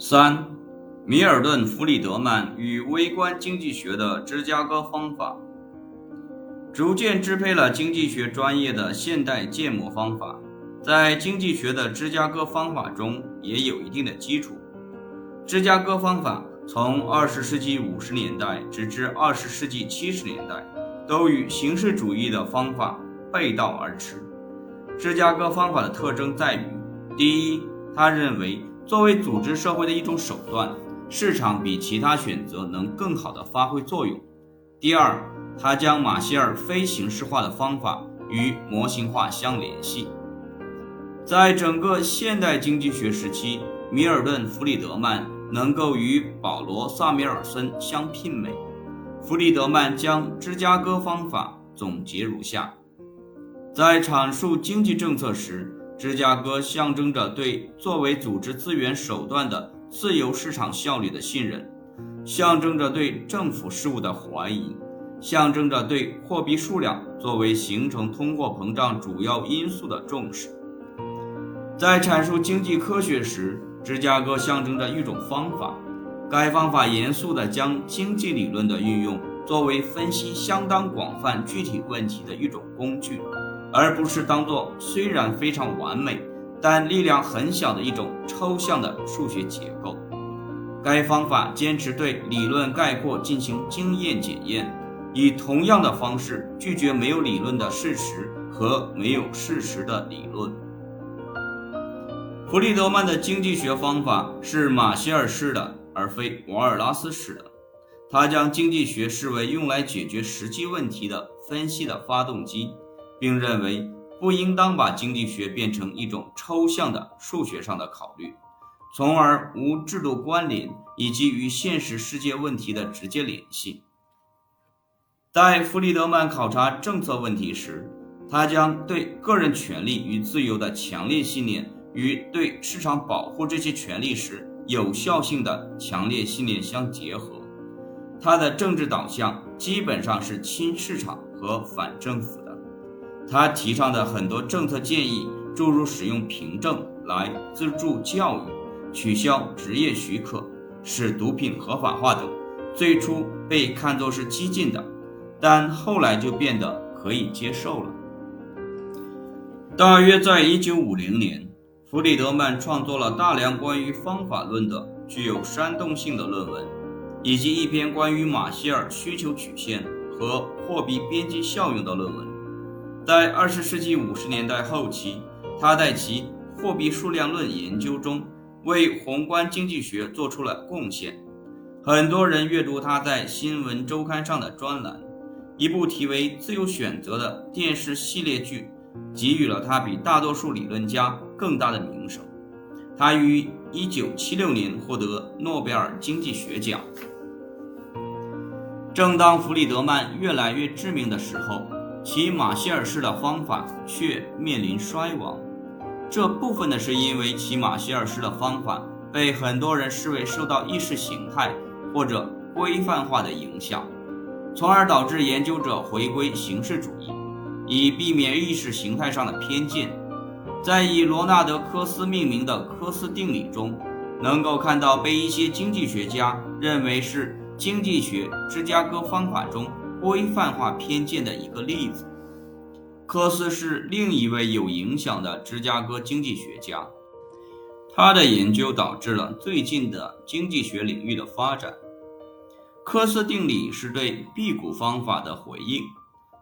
三、米尔顿·弗里德曼与微观经济学的芝加哥方法，逐渐支配了经济学专业的现代建模方法，在经济学的芝加哥方法中也有一定的基础。芝加哥方法从二十世纪五十年代直至二十世纪七十年代，都与形式主义的方法背道而驰。芝加哥方法的特征在于：第一，他认为作为组织社会的一种手段，市场比其他选择能更好地发挥作用；第二，他将马歇尔非形式化的方法与模型化相联系。在整个现代经济学时期，米尔顿·弗里德曼。能够与保罗·萨米尔森相媲美。弗里德曼将芝加哥方法总结如下：在阐述经济政策时，芝加哥象征着对作为组织资源手段的自由市场效率的信任，象征着对政府事务的怀疑，象征着对货币数量作为形成通货膨胀主要因素的重视。在阐述经济科学时，芝加哥象征着一种方法，该方法严肃地将经济理论的运用作为分析相当广泛具体问题的一种工具，而不是当作虽然非常完美，但力量很小的一种抽象的数学结构。该方法坚持对理论概括进行经验检验，以同样的方式拒绝没有理论的事实和没有事实的理论。弗里德曼的经济学方法是马歇尔式的，而非瓦尔拉斯式的。他将经济学视为用来解决实际问题的分析的发动机，并认为不应当把经济学变成一种抽象的数学上的考虑，从而无制度关联以及与现实世界问题的直接联系。在弗里德曼考察政策问题时，他将对个人权利与自由的强烈信念。与对市场保护这些权利时有效性的强烈信念相结合，他的政治导向基本上是亲市场和反政府。他提倡的很多政策建议，诸如使用凭证来资助教育、取消职业许可、使毒品合法化等，最初被看作是激进的，但后来就变得可以接受了。大约在1950年。弗里德曼创作了大量关于方法论的具有煽动性的论文，以及一篇关于马歇尔需求曲线和货币边际效应的论文。在二十世纪五十年代后期，他在其货币数量论研究中为宏观经济学做出了贡献。很多人阅读他在《新闻周刊》上的专栏，一部题为《自由选择》的电视系列剧。给予了他比大多数理论家更大的名声。他于1976年获得诺贝尔经济学奖。正当弗里德曼越来越知名的时候，其马歇尔式的方法却面临衰亡。这部分呢，是因为其马歇尔式的方法被很多人视为受到意识形态或者规范化的影响，从而导致研究者回归形式主义。以避免意识形态上的偏见，在以罗纳德·科斯命名的科斯定理中，能够看到被一些经济学家认为是经济学芝加哥方法中规范化偏见的一个例子。科斯是另一位有影响的芝加哥经济学家，他的研究导致了最近的经济学领域的发展。科斯定理是对辟谷方法的回应。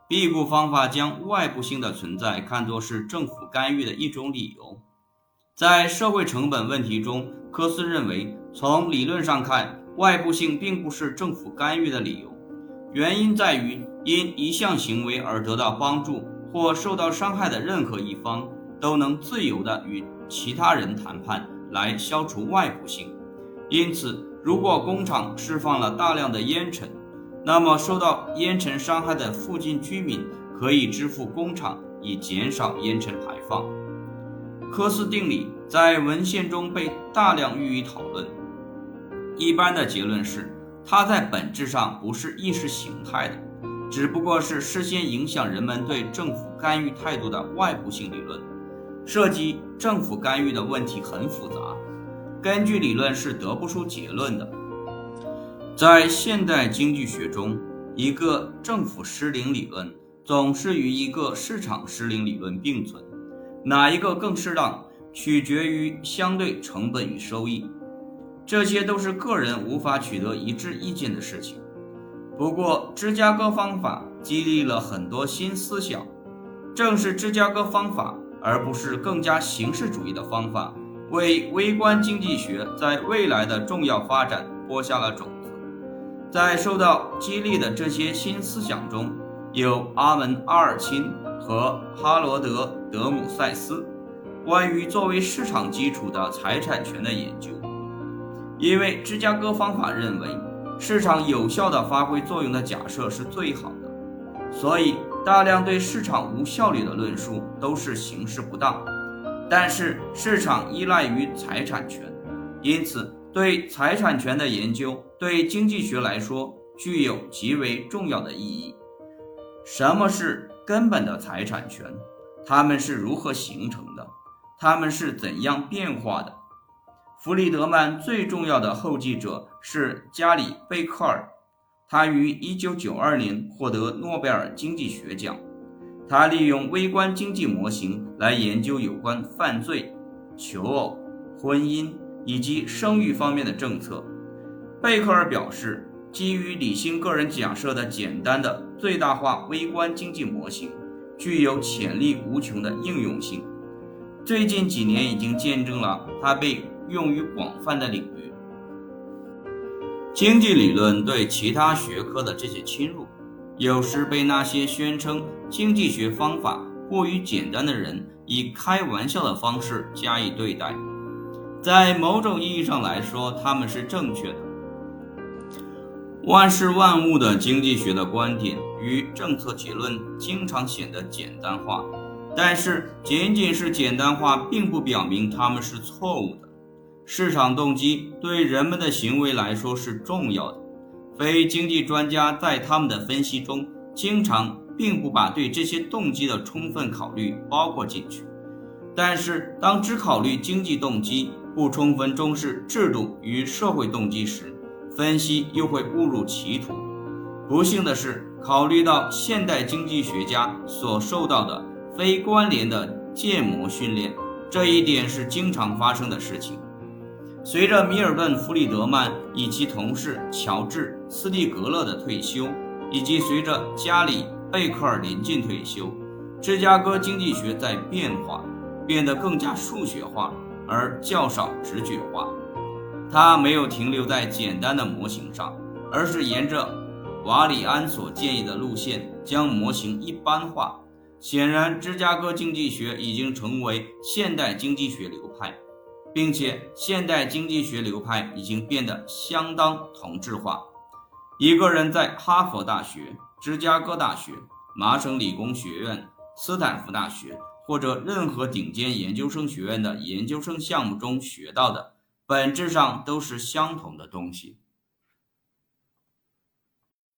辟谷方法将外部性的存在看作是政府干预的一种理由。在社会成本问题中，科斯认为，从理论上看，外部性并不是政府干预的理由。原因在于，因一项行为而得到帮助或受到伤害的任何一方，都能自由地与其他人谈判来消除外部性。因此，如果工厂释放了大量的烟尘，那么，受到烟尘伤害的附近居民可以支付工厂以减少烟尘排放。科斯定理在文献中被大量予以讨论。一般的结论是，它在本质上不是意识形态的，只不过是事先影响人们对政府干预态度的外部性理论。涉及政府干预的问题很复杂。根据理论是得不出结论的。在现代经济学中，一个政府失灵理论总是与一个市场失灵理论并存，哪一个更适当，取决于相对成本与收益。这些都是个人无法取得一致意见的事情。不过，芝加哥方法激励了很多新思想，正是芝加哥方法，而不是更加形式主义的方法，为微观经济学在未来的重要发展播下了种子。在受到激励的这些新思想中，有阿门·阿尔钦和哈罗德·德姆塞斯关于作为市场基础的财产权的研究。因为芝加哥方法认为，市场有效地发挥作用的假设是最好的，所以大量对市场无效率的论述都是形式不当。但是市场依赖于财产权，因此。对财产权的研究对经济学来说具有极为重要的意义。什么是根本的财产权？它们是如何形成的？它们是怎样变化的？弗里德曼最重要的后继者是加里·贝克尔，他于1992年获得诺贝尔经济学奖。他利用微观经济模型来研究有关犯罪、求偶、婚姻。以及生育方面的政策，贝克尔表示，基于理性个人假设的简单的最大化微观经济模型，具有潜力无穷的应用性。最近几年已经见证了它被用于广泛的领域。经济理论对其他学科的这些侵入，有时被那些宣称经济学方法过于简单的人以开玩笑的方式加以对待。在某种意义上来说，他们是正确的。万事万物的经济学的观点与政策结论经常显得简单化，但是仅仅是简单化，并不表明他们是错误的。市场动机对人们的行为来说是重要的。非经济专家在他们的分析中，经常并不把对这些动机的充分考虑包括进去。但是，当只考虑经济动机，不充分重视制度与社会动机时，分析又会误入歧途。不幸的是，考虑到现代经济学家所受到的非关联的建模训练，这一点是经常发生的事情。随着米尔顿·弗里德曼以及同事乔治·斯蒂格勒的退休，以及随着加里·贝克尔临近退休，芝加哥经济学在变化，变得更加数学化。而较少直觉化，它没有停留在简单的模型上，而是沿着瓦里安所建议的路线将模型一般化。显然，芝加哥经济学已经成为现代经济学流派，并且现代经济学流派已经变得相当同质化。一个人在哈佛大学、芝加哥大学、麻省理工学院、斯坦福大学。或者任何顶尖研究生学院的研究生项目中学到的，本质上都是相同的东西。